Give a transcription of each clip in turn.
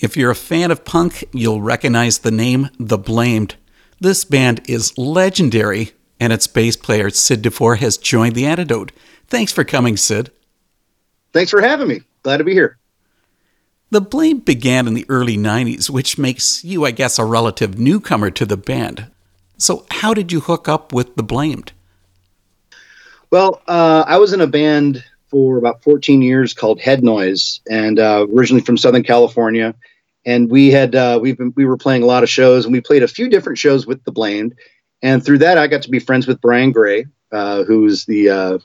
If you're a fan of punk, you'll recognize the name The Blamed. This band is legendary, and its bass player, Sid DeFore, has joined the antidote. Thanks for coming, Sid. Thanks for having me. Glad to be here. The Blamed began in the early 90s, which makes you, I guess, a relative newcomer to the band. So, how did you hook up with The Blamed? Well, uh, I was in a band for about 14 years called Head Noise, and uh, originally from Southern California. And we had uh, we've been, we were playing a lot of shows, and we played a few different shows with the Blamed. And through that, I got to be friends with Brian Gray, uh, who's the uh,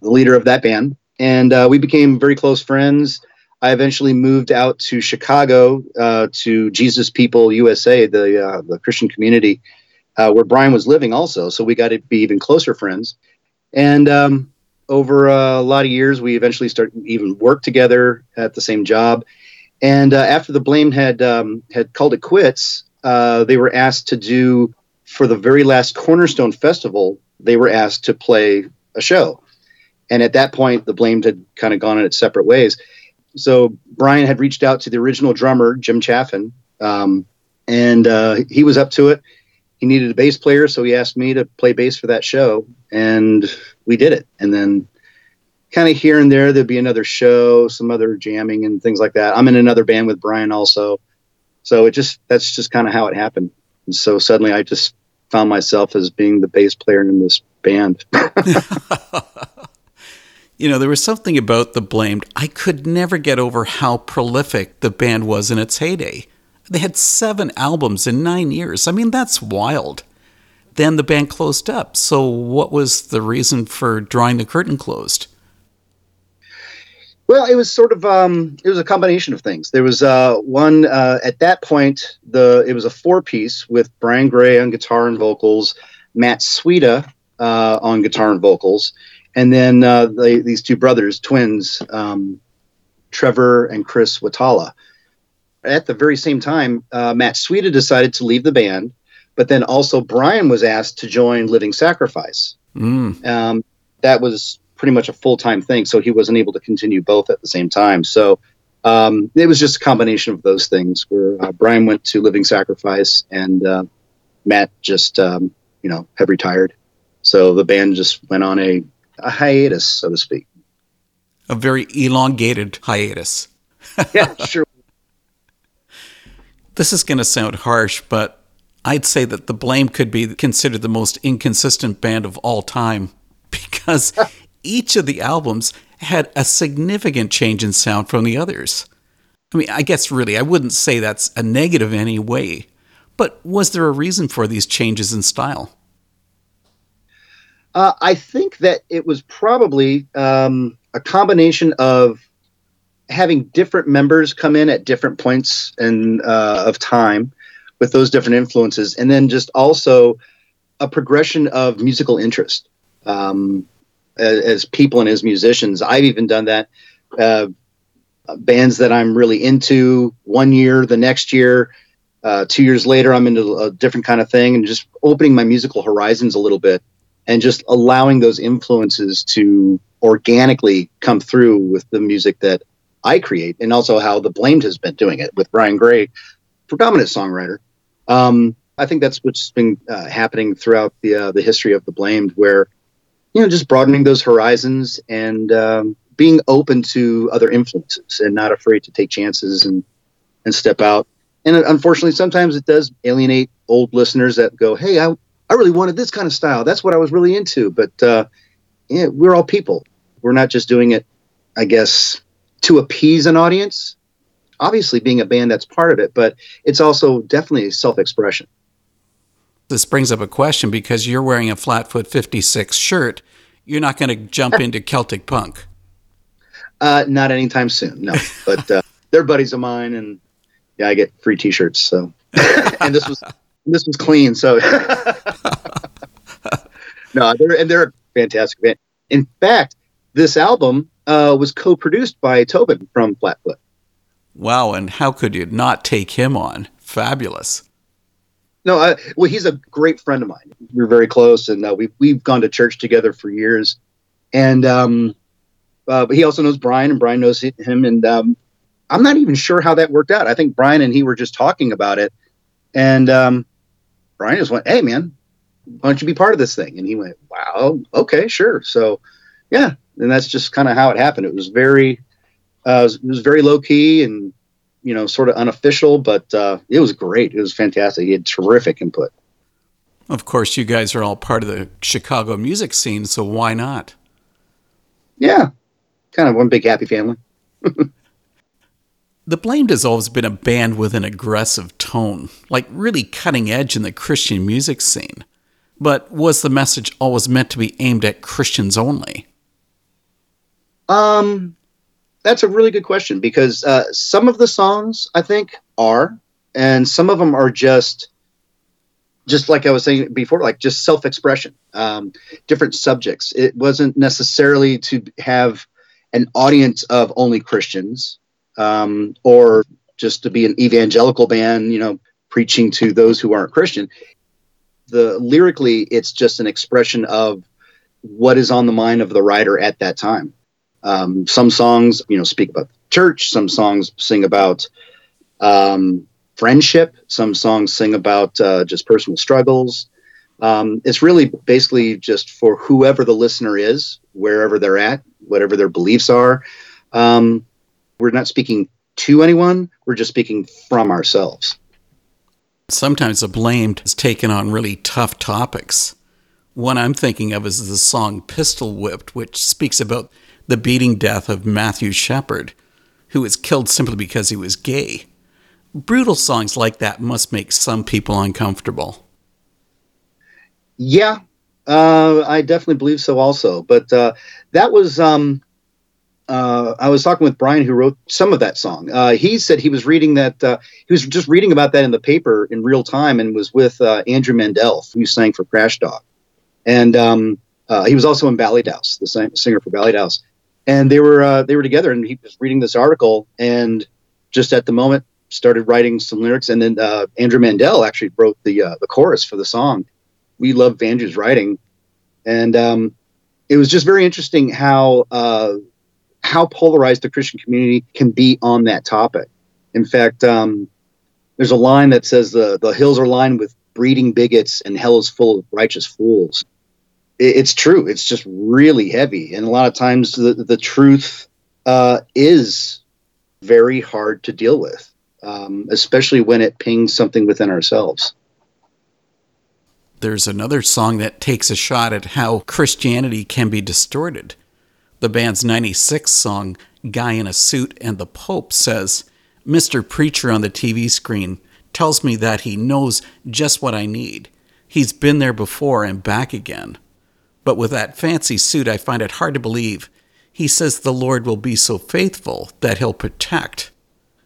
the leader of that band, and uh, we became very close friends. I eventually moved out to Chicago uh, to Jesus People USA, the the Christian community, where Brian was living also. So we got to be even closer friends. And um, over a lot of years, we eventually started even work together at the same job. And uh, after the Blamed had um, had called it quits, uh, they were asked to do for the very last Cornerstone Festival. They were asked to play a show, and at that point, the Blamed had kind of gone in its separate ways. So Brian had reached out to the original drummer Jim Chaffin, um, and uh, he was up to it. He needed a bass player, so he asked me to play bass for that show, and we did it. And then kind of here and there there'd be another show, some other jamming and things like that. I'm in another band with Brian also. So it just that's just kind of how it happened. And so suddenly I just found myself as being the bass player in this band. you know, there was something about the Blamed. I could never get over how prolific the band was in its heyday. They had seven albums in nine years. I mean, that's wild then the band closed up. So, what was the reason for drawing the curtain closed? Well, it was sort of um, it was a combination of things. There was uh, one uh, at that point. The it was a four piece with Brian Gray on guitar and vocals, Matt Sweeta uh, on guitar and vocals, and then uh, the, these two brothers, twins, um, Trevor and Chris Watala. At the very same time, uh, Matt Sweeta decided to leave the band but then also Brian was asked to join Living Sacrifice. Mm. Um, that was pretty much a full time thing, so he wasn't able to continue both at the same time. So um, it was just a combination of those things. Where uh, Brian went to Living Sacrifice, and uh, Matt just um, you know had retired. So the band just went on a, a hiatus, so to speak. A very elongated hiatus. yeah, sure. This is going to sound harsh, but I'd say that the Blamed could be considered the most inconsistent band of all time because each of the albums had a significant change in sound from the others. I mean, I guess really, I wouldn't say that's a negative in any way, but was there a reason for these changes in style? Uh, I think that it was probably um, a combination of having different members come in at different points in, uh, of time with those different influences, and then just also a progression of musical interest um, as, as, people and as musicians. I've even done that. Uh, bands that I'm really into one year, the next year, uh, two years later, I'm into a different kind of thing, and just opening my musical horizons a little bit, and just allowing those influences to organically come through with the music that I create, and also how the Blamed has been doing it with Brian Gray, predominant songwriter. Um, I think that's what's been uh, happening throughout the uh, the history of the blamed, where you know just broadening those horizons and um, being open to other influences and not afraid to take chances and and step out. And unfortunately, sometimes it does alienate old listeners that go, "Hey, I I really wanted this kind of style. That's what I was really into." But uh, yeah, we're all people. We're not just doing it, I guess, to appease an audience obviously being a band that's part of it, but it's also definitely self expression. This brings up a question because you're wearing a Flatfoot 56 shirt. You're not going to jump into Celtic punk. Uh, not anytime soon, no. But uh, they're buddies of mine, and yeah, I get free T-shirts. So, and this was this was clean. So, no, they're and they're a fantastic band. In fact, this album uh, was co-produced by Tobin from Flatfoot. Wow, and how could you not take him on? Fabulous. No, I, well, he's a great friend of mine. We're very close, and uh, we've we've gone to church together for years. And um, uh, but he also knows Brian, and Brian knows him. And um, I'm not even sure how that worked out. I think Brian and he were just talking about it, and um, Brian just went, "Hey, man, why don't you be part of this thing?" And he went, "Wow, okay, sure." So, yeah, and that's just kind of how it happened. It was very, uh, it was very low key and you know, sort of unofficial, but uh, it was great. It was fantastic. He had terrific input. Of course, you guys are all part of the Chicago music scene, so why not? Yeah, kind of one big happy family. the Blamed has always been a band with an aggressive tone, like really cutting edge in the Christian music scene. But was the message always meant to be aimed at Christians only? Um, that's a really good question because uh, some of the songs I think are, and some of them are just, just like I was saying before, like just self-expression, um, different subjects. It wasn't necessarily to have an audience of only Christians, um, or just to be an evangelical band, you know, preaching to those who aren't Christian. The lyrically, it's just an expression of what is on the mind of the writer at that time. Um, some songs, you know, speak about church. Some songs sing about um, friendship. Some songs sing about uh, just personal struggles. Um, it's really basically just for whoever the listener is, wherever they're at, whatever their beliefs are. Um, we're not speaking to anyone. We're just speaking from ourselves. Sometimes the blamed is taken on really tough topics. One I'm thinking of is the song Pistol Whipped, which speaks about the beating death of Matthew Shepard, who was killed simply because he was gay. Brutal songs like that must make some people uncomfortable. Yeah, uh, I definitely believe so also. But uh, that was, um, uh, I was talking with Brian, who wrote some of that song. Uh, he said he was reading that, uh, he was just reading about that in the paper in real time and was with uh, Andrew Mandel, who sang for Crashdog. And um, he was also in Ballydowse, the singer for Ballydowse and they were uh, they were together, and he was reading this article, and just at the moment started writing some lyrics, and then uh, Andrew Mandel actually wrote the uh, the chorus for the song. We love Andrew's writing, and um, it was just very interesting how uh, how polarized the Christian community can be on that topic. In fact, um, there's a line that says the the hills are lined with breeding bigots, and hell is full of righteous fools it's true. It's just really heavy, and a lot of times the the truth uh, is very hard to deal with, um, especially when it pings something within ourselves. There's another song that takes a shot at how Christianity can be distorted. The band's 96 song, Guy in a Suit and the Pope, says, Mr. Preacher on the TV screen tells me that he knows just what I need. He's been there before and back again. But with that fancy suit, I find it hard to believe. He says the Lord will be so faithful that he'll protect,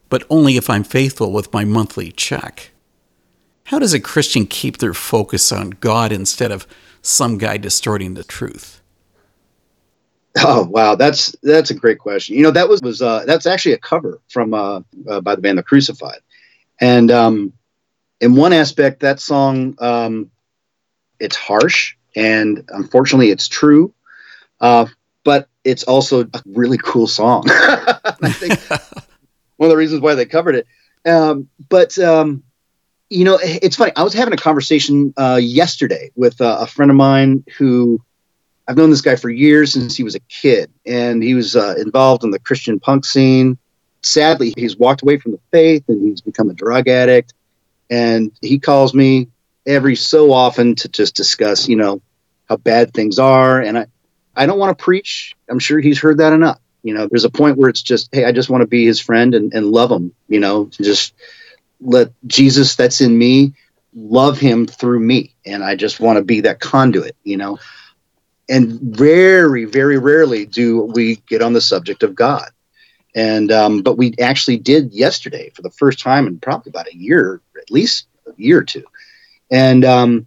but only if I'm faithful with my monthly check. How does a Christian keep their focus on God instead of some guy distorting the truth? Oh wow, that's that's a great question. You know that was was uh, that's actually a cover from uh, uh, by the band The Crucified, and um, in one aspect, that song um, it's harsh and unfortunately, it's true. Uh, but it's also a really cool song. I think one of the reasons why they covered it. Um, but um, you know, it's funny. I was having a conversation uh, yesterday with uh, a friend of mine who I've known this guy for years since he was a kid, and he was uh, involved in the Christian punk scene. Sadly, he's walked away from the faith and he's become a drug addict. And he calls me every so often to just discuss, you know, how bad things are. And I, I don't want to preach. I'm sure he's heard that enough. You know, there's a point where it's just, hey, I just want to be his friend and, and love him, you know, just let Jesus that's in me love him through me. And I just want to be that conduit, you know. And very, very rarely do we get on the subject of God. And um, but we actually did yesterday for the first time in probably about a year, at least a year or two. And um,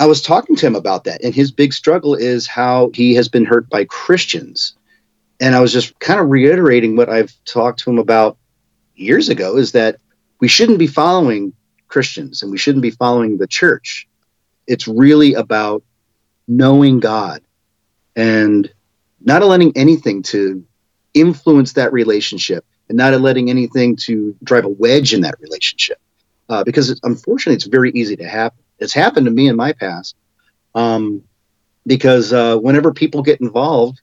I was talking to him about that, and his big struggle is how he has been hurt by Christians. And I was just kind of reiterating what I've talked to him about years ago is that we shouldn't be following Christians and we shouldn't be following the church. It's really about knowing God and not letting anything to influence that relationship and not letting anything to drive a wedge in that relationship. Uh, because unfortunately, it's very easy to happen. It's happened to me in my past. Um, because uh, whenever people get involved,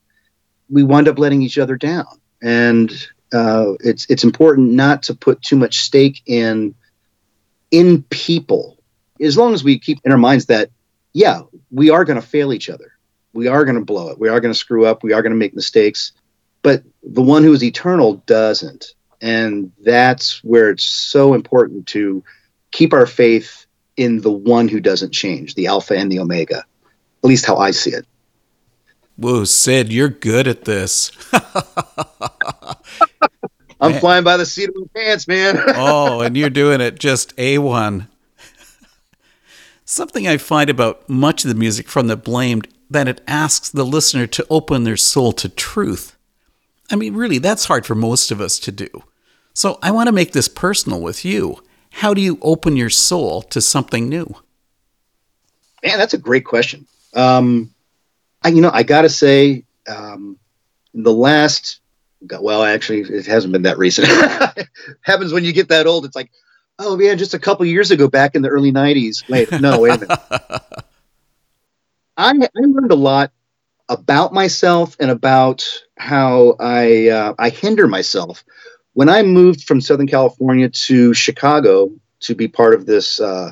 we wind up letting each other down, and uh, it's it's important not to put too much stake in in people. As long as we keep in our minds that yeah, we are going to fail each other, we are going to blow it, we are going to screw up, we are going to make mistakes, but the one who is eternal doesn't, and that's where it's so important to keep our faith in the one who doesn't change, the Alpha and the Omega. At least how I see it. Whoa, Sid, you're good at this. I'm man. flying by the seat of my pants, man. oh, and you're doing it just A1. Something I find about much of the music from The Blamed that it asks the listener to open their soul to truth. I mean, really, that's hard for most of us to do. So I want to make this personal with you. How do you open your soul to something new? Man, that's a great question. Um, I, you know, I got to say, um, the last, well, actually, it hasn't been that recent. happens when you get that old. It's like, oh man, just a couple years ago, back in the early '90s. Wait, no, wait a minute. I, I learned a lot about myself and about how I uh, I hinder myself. When I moved from Southern California to Chicago to be part of this uh,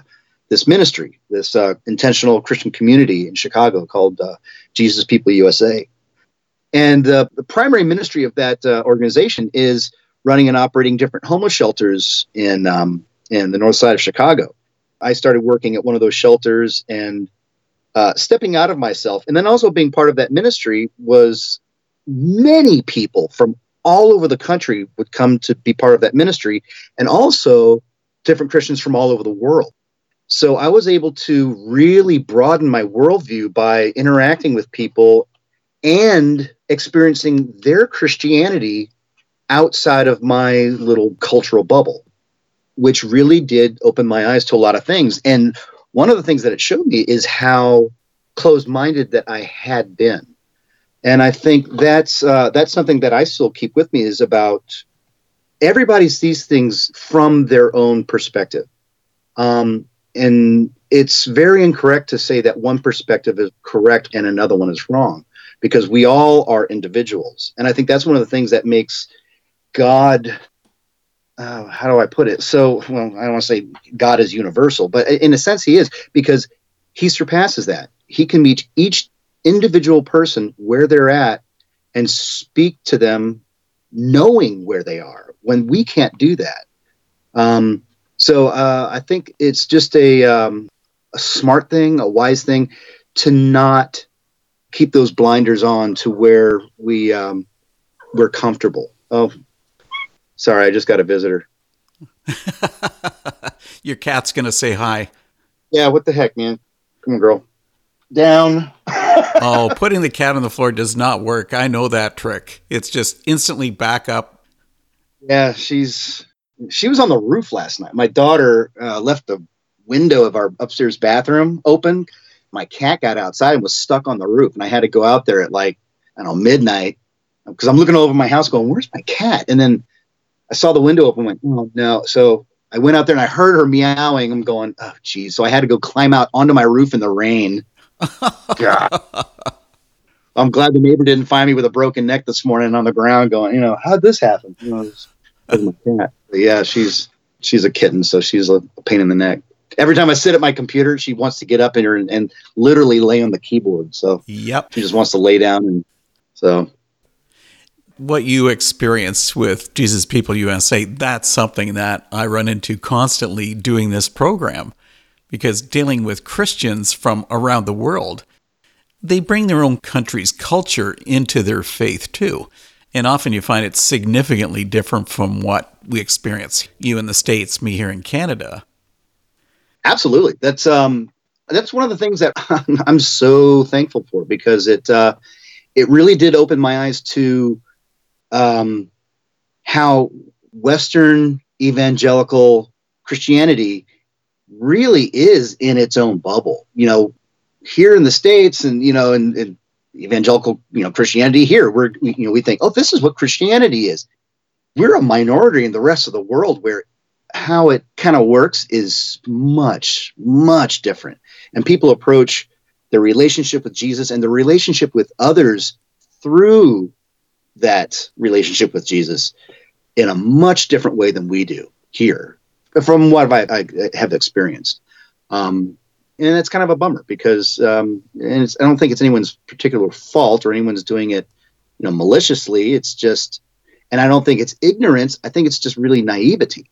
this ministry, this uh, intentional Christian community in Chicago called uh, Jesus People USA. And the primary ministry of that uh, organization is running and operating different homeless shelters in um, in the north side of Chicago. I started working at one of those shelters and uh, stepping out of myself, and then also being part of that ministry was many people from all over the country would come to be part of that ministry, and also different Christians from all over the world. So I was able to really broaden my worldview by interacting with people and experiencing their Christianity outside of my little cultural bubble, which really did open my eyes to a lot of things. And one of the things that it showed me is how closed minded that I had been. And I think that's uh, that's something that I still keep with me is about everybody sees things from their own perspective. Um, and it's very incorrect to say that one perspective is correct and another one is wrong because we all are individuals. And i think that's one of the things that makes god uh, how do i put it? So well i don't want to say god is universal but in a sense he is because he surpasses that. He can meet each individual person where they're at and speak to them knowing where they are when we can't do that um, so uh, I think it's just a, um, a smart thing, a wise thing to not keep those blinders on to where we um, we're comfortable. Oh, sorry, I just got a visitor. Your cat's gonna say hi. Yeah, what the heck, man? Come on, girl. Down. oh, putting the cat on the floor does not work. I know that trick. It's just instantly back up. Yeah, she's she was on the roof last night. My daughter uh, left the window of our upstairs bathroom open. My cat got outside and was stuck on the roof, and I had to go out there at like I don't know midnight because I'm looking over my house, going, "Where's my cat?" And then I saw the window open, went, "Oh no!" So I went out there and I heard her meowing. I'm going, "Oh geez!" So I had to go climb out onto my roof in the rain. I'm glad the neighbor didn't find me with a broken neck this morning on the ground, going, "You know, how'd this happen?" You know, my cat. But yeah, she's she's a kitten, so she's a pain in the neck. Every time I sit at my computer, she wants to get up and, and, and literally lay on the keyboard. So yep, she just wants to lay down and so. What you experience with Jesus People USA, that's something that I run into constantly doing this program because dealing with Christians from around the world, they bring their own country's culture into their faith too. And often you find it's significantly different from what we experience, you in the States, me here in Canada. Absolutely. That's um that's one of the things that I'm so thankful for because it uh, it really did open my eyes to um, how Western evangelical Christianity really is in its own bubble. You know, here in the states, and you know, and, and evangelical, you know, Christianity here, we're, you know, we think, oh, this is what Christianity is. we're a minority in the rest of the world where how it kind of works is much, much different. And people approach their relationship with Jesus and the relationship with others through that relationship with Jesus in a much different way than we do here, from what I, I have experienced. Um, and it's kind of a bummer because um, and I don't think it's anyone's particular fault or anyone's doing it, you know, maliciously. It's just, and I don't think it's ignorance. I think it's just really naivety.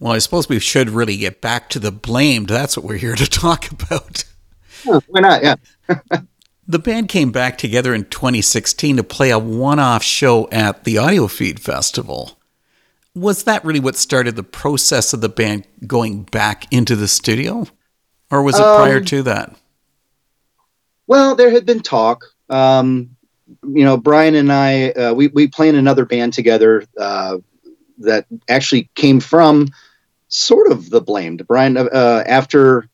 Well, I suppose we should really get back to the blamed. That's what we're here to talk about. Yeah, why not? Yeah. the band came back together in 2016 to play a one off show at the Audio Feed Festival. Was that really what started the process of the band going back into the studio? Or was it um, prior to that? Well, there had been talk. Um, you know, Brian and I, uh, we, we play in another band together uh, that actually came from sort of the blamed. Brian, uh, after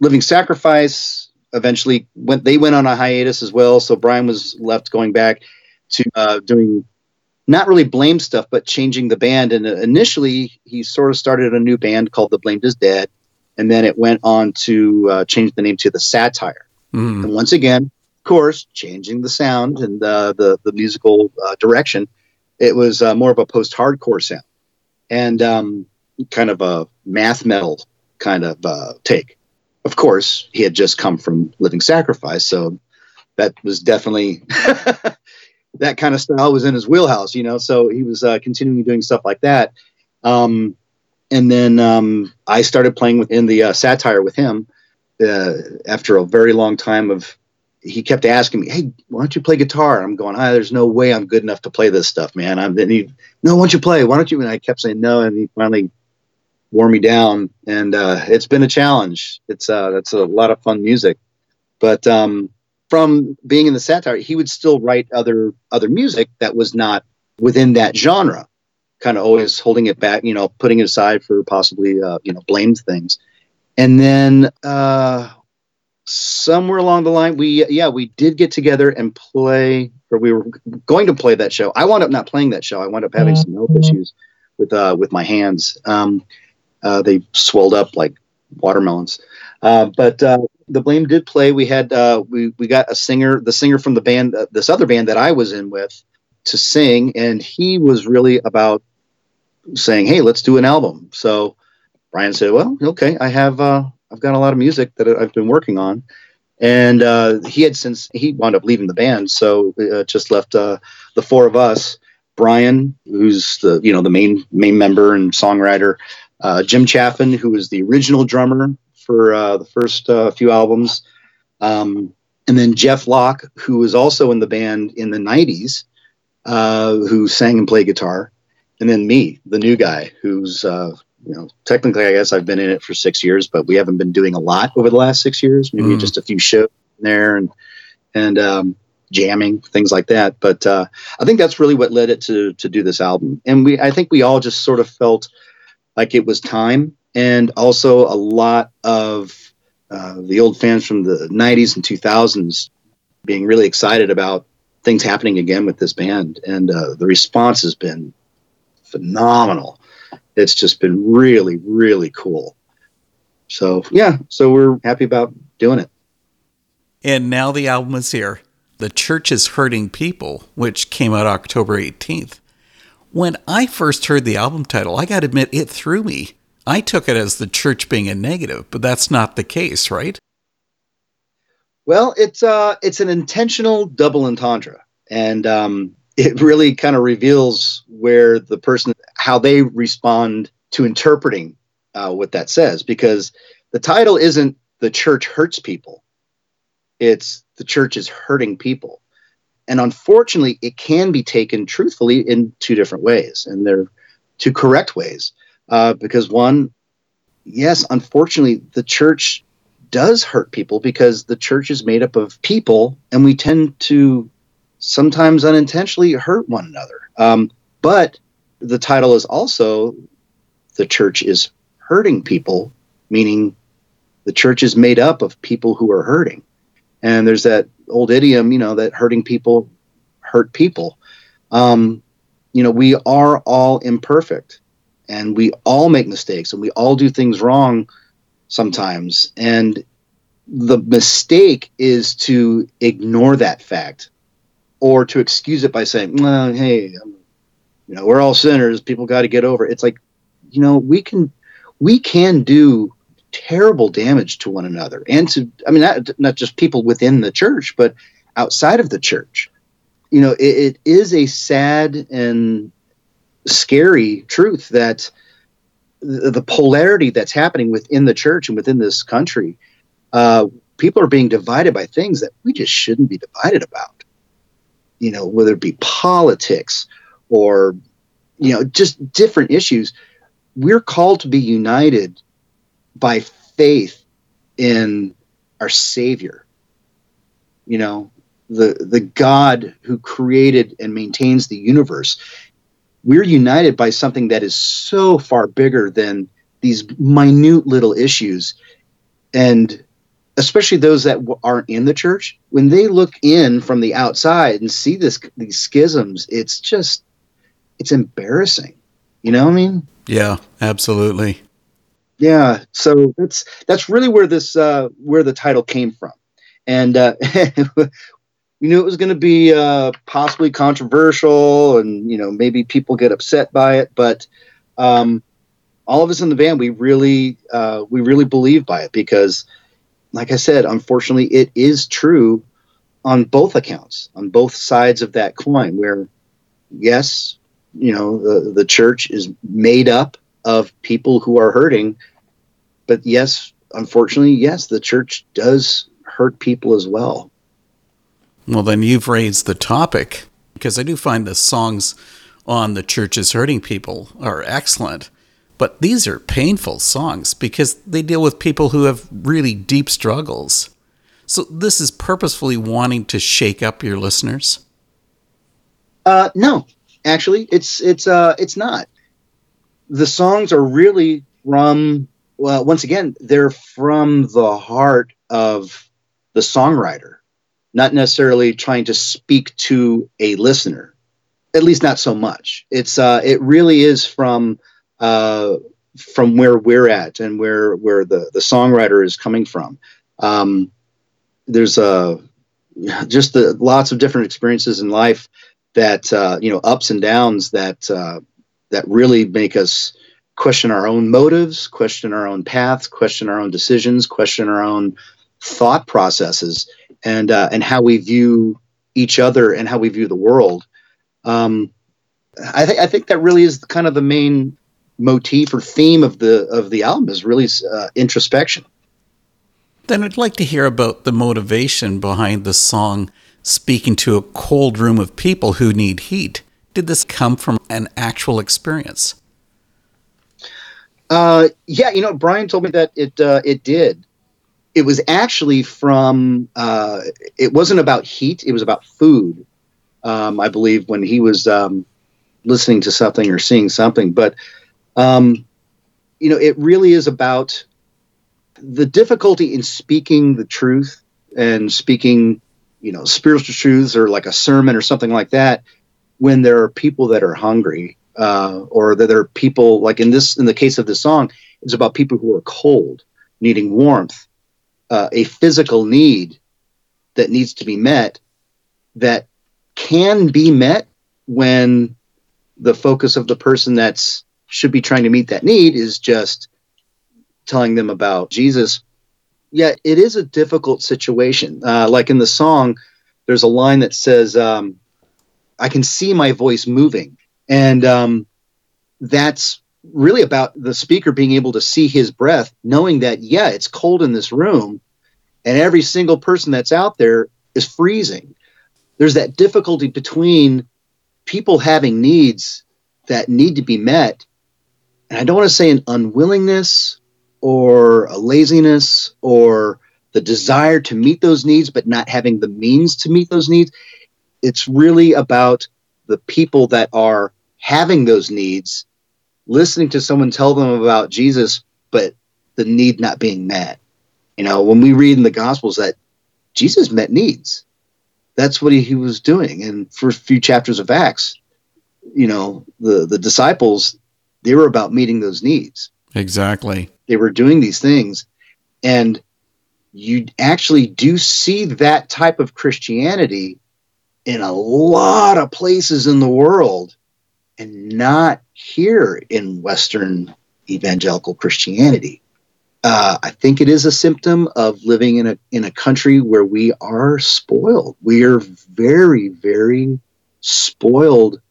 Living Sacrifice, eventually went, they went on a hiatus as well. So Brian was left going back to uh, doing not really blame stuff, but changing the band. And initially, he sort of started a new band called The Blamed Is Dead and then it went on to uh, change the name to the Satire. Mm. And once again, of course, changing the sound and uh, the the musical uh, direction, it was uh, more of a post hardcore sound and um, kind of a math metal kind of uh, take. Of course, he had just come from Living Sacrifice, so that was definitely that kind of style was in his wheelhouse, you know. So he was uh, continuing doing stuff like that. Um, and then um, I started playing within the uh, satire with him uh, after a very long time of. He kept asking me, "Hey, why don't you play guitar?" I'm going, "Ah, there's no way I'm good enough to play this stuff, man." I'm then he, no, why don't you play? Why don't you? And I kept saying no, and he finally wore me down, and uh, it's been a challenge. It's uh, that's a lot of fun music, but um, from being in the satire, he would still write other other music that was not within that genre kind of always holding it back, you know, putting it aside for possibly, uh, you know, blamed things. And then uh, somewhere along the line, we, yeah, we did get together and play, or we were going to play that show. I wound up not playing that show. I wound up having some health issues with, uh, with my hands. Um, uh, they swelled up like watermelons. Uh, but uh, the Blamed did play. We had uh, we we got a singer, the singer from the band, uh, this other band that I was in with, to sing, and he was really about saying, "Hey, let's do an album." So Brian said, "Well, okay, I have uh, I've got a lot of music that I've been working on." And uh, he had since he wound up leaving the band, so uh, just left uh, the four of us. Brian, who's the you know the main main member and songwriter, uh, Jim Chaffin, who was the original drummer for uh, the first few albums, um, and then Jeff Locke, who was also in the band in the '90s, uh, who sang and played guitar, and then me, the new guy, who's uh, you know technically I guess I've been in it for six years, but we haven't been doing a lot over the last six years. Maybe mm. just a few shows there and and um, jamming things like that. But uh, I think that's really what led it to to do this album. And we I think we all just sort of felt like it was time, and also a lot of uh, the old fans from the 90s and 2000s being really excited about things happening again with this band, and uh, the response has been phenomenal. It's just been really, really cool. So yeah, so we're happy about doing it. And now the album is here. The Church is Hurting People, which came out October 18th. When I first heard the album title, I got to admit, it threw me. I took it as the church being a negative, but that's not the case, right? Well, it's uh, it's an intentional double entendre, and um, it really kind of reveals where the person how they respond to interpreting uh, what that says. Because the title isn't "the church hurts people;" it's "the church is hurting people," and unfortunately, it can be taken truthfully in two different ways, and they're two correct ways. Uh, because one, yes, unfortunately, the church does hurt people because the church is made up of people and we tend to sometimes unintentionally hurt one another. Um, but the title is also the church is hurting people, meaning the church is made up of people who are hurting. And there's that old idiom, you know, that hurting people hurt people. Um, you know, we are all imperfect and we all make mistakes and we all do things wrong sometimes. And the mistake is to ignore that fact or to excuse it by saying, well, hey, um, you know, we're all sinners. People got to get over. It. It's like, you know, we can, we can do terrible damage to one another and to, I mean, not, not just people within the church, but outside of the church. You know, it, it is a sad and scary truth that the, polarity that's happening within the church and within this country uh, people are being divided by things that we just shouldn't be divided about. You know, whether it be politics or, you know, just different issues. We're called to be united by faith in our Savior. You know, the the God who created and maintains the universe. We're united by something that is so far bigger than these minute little issues. And especially those that aren't in the church, when they look in from the outside and see this these schisms, it's just it's embarrassing. You know what I mean? Yeah, absolutely. Yeah, so that's that's really where this uh, where the title came from, and uh, we knew it was going to be uh, possibly controversial, and you know maybe people get upset by it, but um, all of us in the band we really uh, we really believe by it because like I said, unfortunately, it is true on both accounts, on both sides of that coin, where yes, you know, the, the church is made up of people who are hurting, but yes, unfortunately, yes, the church does hurt people as well. Well, then you've raised the topic because I do find the songs on the church is hurting people are excellent. But these are painful songs because they deal with people who have really deep struggles. So this is purposefully wanting to shake up your listeners. Uh, no, actually, it's it's uh, it's not. The songs are really from well, once again, they're from the heart of the songwriter, not necessarily trying to speak to a listener. At least not so much. It's uh, it really is from uh, from where we're at and where where the the songwriter is coming from. Um, there's a just the, lots of different experiences in life that uh, you know ups and downs that uh, that really make us question our own motives, question our own paths, question our own decisions, question our own thought processes, and uh, and how we view each other and how we view the world. Um, I, th- I think that really is kind of the main motif or theme of the of the album is really uh, introspection. Then I'd like to hear about the motivation behind the song speaking to a cold room of people who need heat. Did this come from an actual experience? Uh, yeah, you know, Brian told me that it uh, it did. It was actually from. Uh, it wasn't about heat. It was about food. Um, I believe when he was um, listening to something or seeing something, but um, you know, it really is about the difficulty in speaking the truth and speaking, you know, spiritual truths or like a sermon or something like that when there are people that are hungry uh, or that there are people like in this in the case of this song it's about people who are cold needing warmth uh, a physical need that needs to be met that can be met when the focus of the person that's should be trying to meet that need is just telling them about Jesus. Yeah, it is a difficult situation. Uh, like in the song, there's a line that says, um, I can see my voice moving. And um, that's really about the speaker being able to see his breath, knowing that, yeah, it's cold in this room, and every single person that's out there is freezing. There's that difficulty between people having needs that need to be met and I don't want to say an unwillingness or a laziness or the desire to meet those needs, but not having the means to meet those needs. It's really about the people that are having those needs, listening to someone tell them about Jesus, but the need not being met. You know, when we read in the Gospels that Jesus met needs, that's what he, he was doing. And for a few chapters of Acts, you know, the the disciples, they were about meeting those needs. Exactly. They were doing these things, and you actually do see that type of Christianity in a lot of places in the world, and not here in Western evangelical Christianity. Uh, I think it is a symptom of living in a in a country where we are spoiled. We are very, very spoiled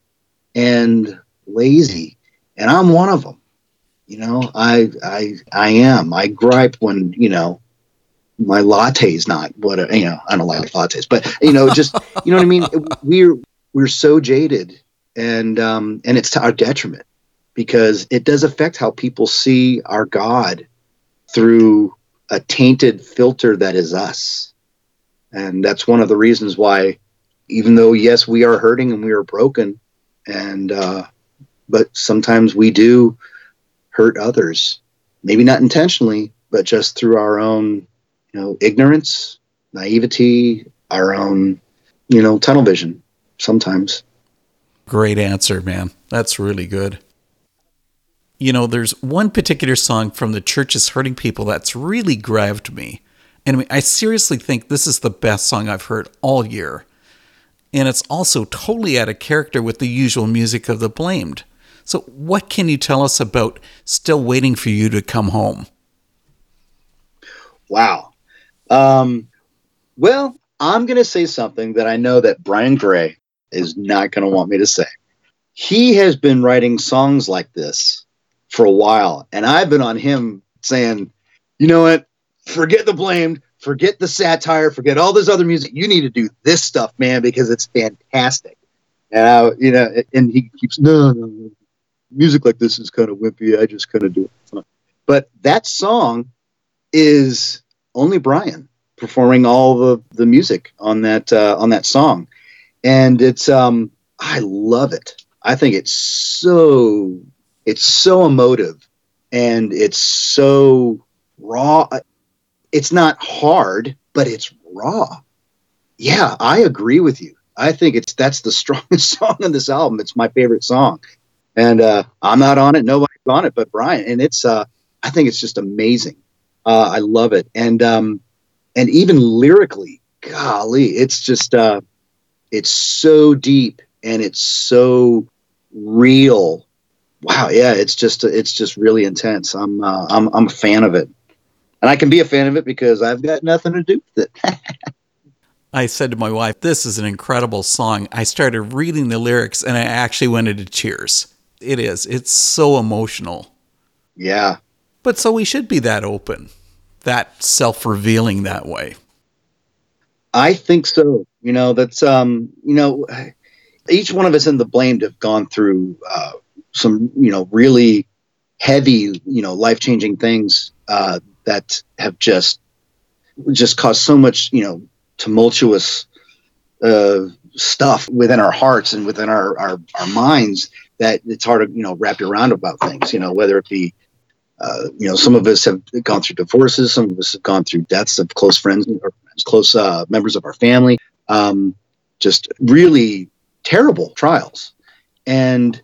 and lazy, and I'm one of them. You know, I I I am. I gripe when you know my latte is not what you know. I don't like lattes, but you know, just you know what I mean. We're we're so jaded, and um, and it's to our detriment because it does affect how people see our God through a tainted filter that is us. And that's one of the reasons why, even though, yes, we are hurting and we are broken, and, uh, but sometimes we do hurt others. Maybe not intentionally, but just through our own, you know, ignorance, naivety, our own, you know, tunnel vision sometimes. Great answer, man. That's really good you know, there's one particular song from the Church is Hurting People that's really grabbed me. And I seriously think this is the best song I've heard all year. And it's also totally out of character with the usual music of the blamed. So, what can you tell us about Still Waiting for You to Come Home? Wow. Um, well, I'm going to say something that I know that Brian Gray is not going to want me to say. He has been writing songs like this for a while. And I've been on him saying, you know what? Forget the blamed, forget the satire, forget all this other music. You need to do this stuff, man, because it's fantastic. And I, you know, and he keeps no, no, no. music like this is kind of wimpy. I just kind of do it. But that song is only Brian performing all the the music on that uh, on that song, and it's um I love it. I think it's so it's so emotive and it's so raw. It's not hard, but it's raw. Yeah, I agree with you. I think it's that's the strongest song on this album. It's my favorite song, and uh, I'm not on it. Nobody's on it but Brian, and it's uh, I think it's just amazing. Uh, I love it, and um, and even lyrically, golly, it's just uh, it's so deep and it's so real wow, yeah, it's just it's just really intense. I'm uh, I'm I'm a fan of it, and I can be a fan of it because I've got nothing to do with it. I said to my wife, "This is an incredible song." I started reading the lyrics, and I actually went into tears. It is. It's so emotional. Yeah. But so we should be that open, that self-revealing that way. I think so. You know, that's um, you know, each one of us in the blamed have gone through uh, some you know really heavy you know life changing things uh, that have just just caused so much you know tumultuous uh, stuff within our hearts and within our, our our minds that it's hard to you know wrap your around about things you know whether it be uh, you know some of us have gone through divorces some of us have gone through deaths of close friends or close uh, members of our family. Um, just really terrible trials. And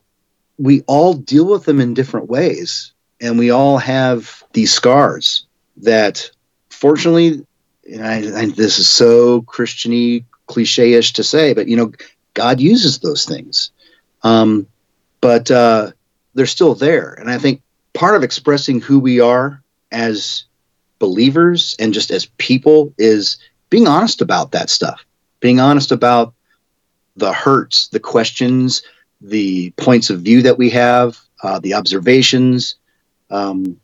we all deal with them in different ways. And we all have these scars that fortunately and I, this is so christiany cliche-ish to say but you know god uses those things. Um, but uh, they're still there. And i think part of expressing who we are as believers and just as people is being honest about that stuff being honest about the hurts the questions the points of view that we have, uh, the observations, um,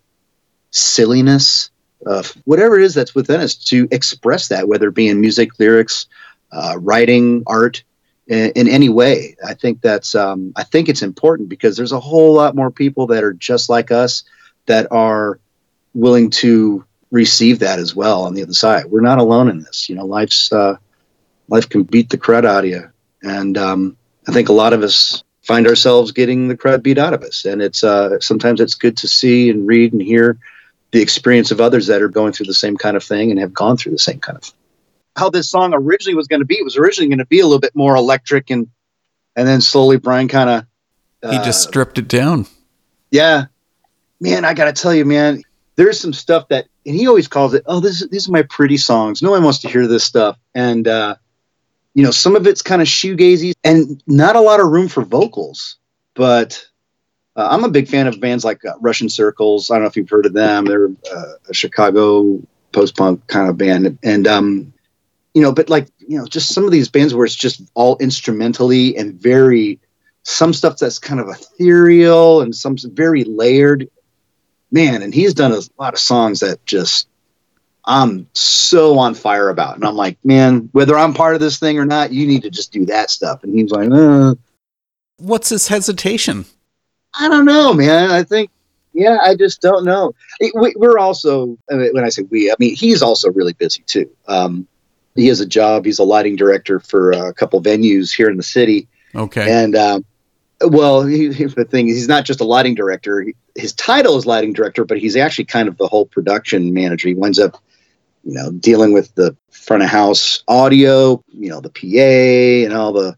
silliness, uh, whatever it is that's within us to express that, whether it be in music, lyrics, uh, writing, art, in, in, any way. I think that's um, I think it's important because there's a whole lot more people that are just like us that are willing to receive that as well on the other side. We're not alone in this. You know, life's uh, life can beat the crud out of you, and um, I think a lot of us find ourselves getting the crud beat out of us. And it's uh, sometimes it's good to see and read and hear the experience of others that are going through the same kind of thing and have gone through the same kind of thing. How this song originally was going to be, it was originally going to be a little bit more electric and and then slowly Brian kind of he just uh, stripped it down. Yeah, man, I gotta tell you, man, there's some stuff that, and he always calls it, oh, this these are my pretty songs. No one wants to hear this stuff, and uh, you know, some of it's kind of shoegazy and not a lot of room for vocals. But uh, I'm a big fan of bands like uh, Russian Circles. I don't know if you've heard of them. They're uh, a Chicago post punk kind of band, and um, you know, but like you know, just some of these bands where it's just all instrumentally and very some stuff that's kind of ethereal and some very layered. Man, and he's done a lot of songs that just I'm so on fire about. And I'm like, man, whether I'm part of this thing or not, you need to just do that stuff. And he's like, uh. what's his hesitation? I don't know, man. I think, yeah, I just don't know. We, are also, when I say we, I mean, he's also really busy too. Um, he has a job. He's a lighting director for a couple venues here in the city. Okay. And, um, well, he, the thing is, he's not just a lighting director. His title is lighting director, but he's actually kind of the whole production manager. He winds up, you know, dealing with the front of house audio, you know, the PA and all the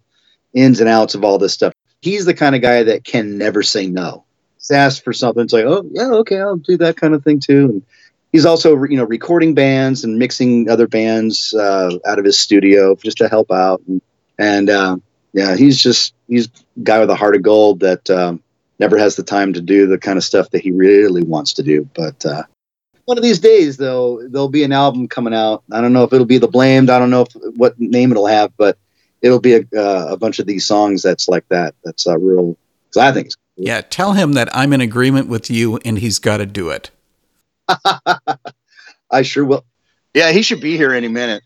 ins and outs of all this stuff. He's the kind of guy that can never say no. He's asked for something, it's like, oh yeah, okay, I'll do that kind of thing too. And he's also, you know, recording bands and mixing other bands uh, out of his studio just to help out. And, and uh, yeah, he's just he's a guy with a heart of gold that um, never has the time to do the kind of stuff that he really wants to do. But uh, one of these days, though, there'll be an album coming out. I don't know if it'll be the Blamed. I don't know if, what name it'll have, but it'll be a, uh, a bunch of these songs that's like that. That's uh, real. I think yeah. Tell him that I'm in agreement with you, and he's got to do it. I sure will. Yeah, he should be here any minute.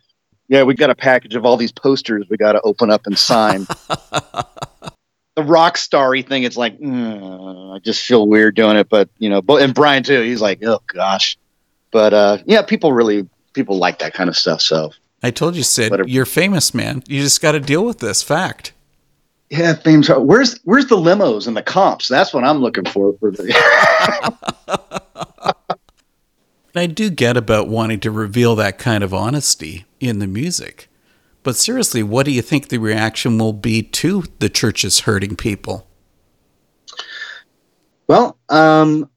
Yeah, we got a package of all these posters we got to open up and sign. the rock starry thing, it's like mm, I just feel weird doing it, but you know, but and Brian too, he's like, oh gosh, but uh, yeah, people really people like that kind of stuff. So I told you, Sid, whatever. you're famous, man. You just got to deal with this fact. Yeah, famous. Where's where's the limos and the comps? That's what I'm looking for for the. I do get about wanting to reveal that kind of honesty in the music. But seriously, what do you think the reaction will be to the churches hurting people? Well, um,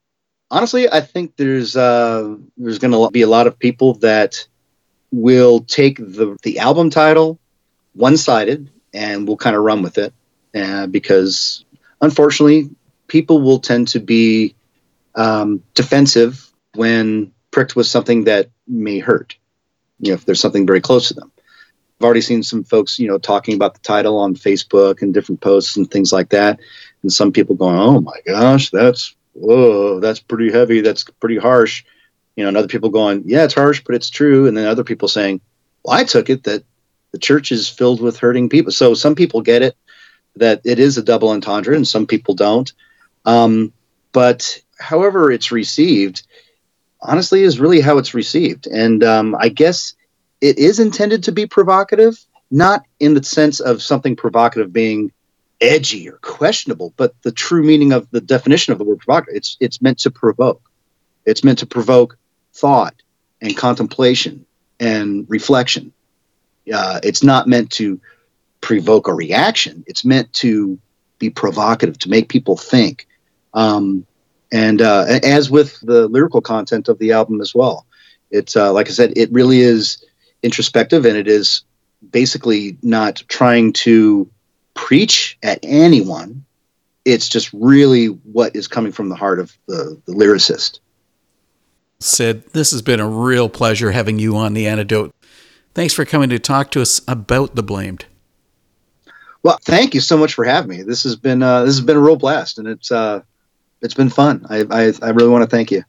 honestly, I think there's uh, there's going to be a lot of people that will take the the album title one sided and will kind of run with it, uh, because unfortunately, people will tend to be um, defensive when pricked with something that may hurt. You know, if there's something very close to them. I've already seen some folks, you know, talking about the title on Facebook and different posts and things like that. And some people going, "Oh my gosh, that's whoa, that's pretty heavy. That's pretty harsh." You know, and other people going, "Yeah, it's harsh, but it's true." And then other people saying, "Well, I took it that the church is filled with hurting people." So some people get it that it is a double entendre, and some people don't. Um, but however it's received, honestly is really how it's received. And um, I guess it is intended to be provocative, not in the sense of something provocative being edgy or questionable, but the true meaning of the definition of the word provocative. It's it's meant to provoke. It's meant to provoke thought and contemplation and reflection. Uh, it's not meant to provoke a reaction. It's meant to be provocative, to make people think. Um, and uh, as with the lyrical content of the album as well. It's uh, like I said, it really is introspective, and it is basically not trying to preach at anyone. It's just really what is coming from the heart of the, the lyricist. Sid, this has been a real pleasure having you on the antidote. Thanks for coming to talk to us about the blamed. Well, thank you so much for having me. This has been uh, this has been a real blast, and it's uh, it's been fun. I, I, I really want to thank you.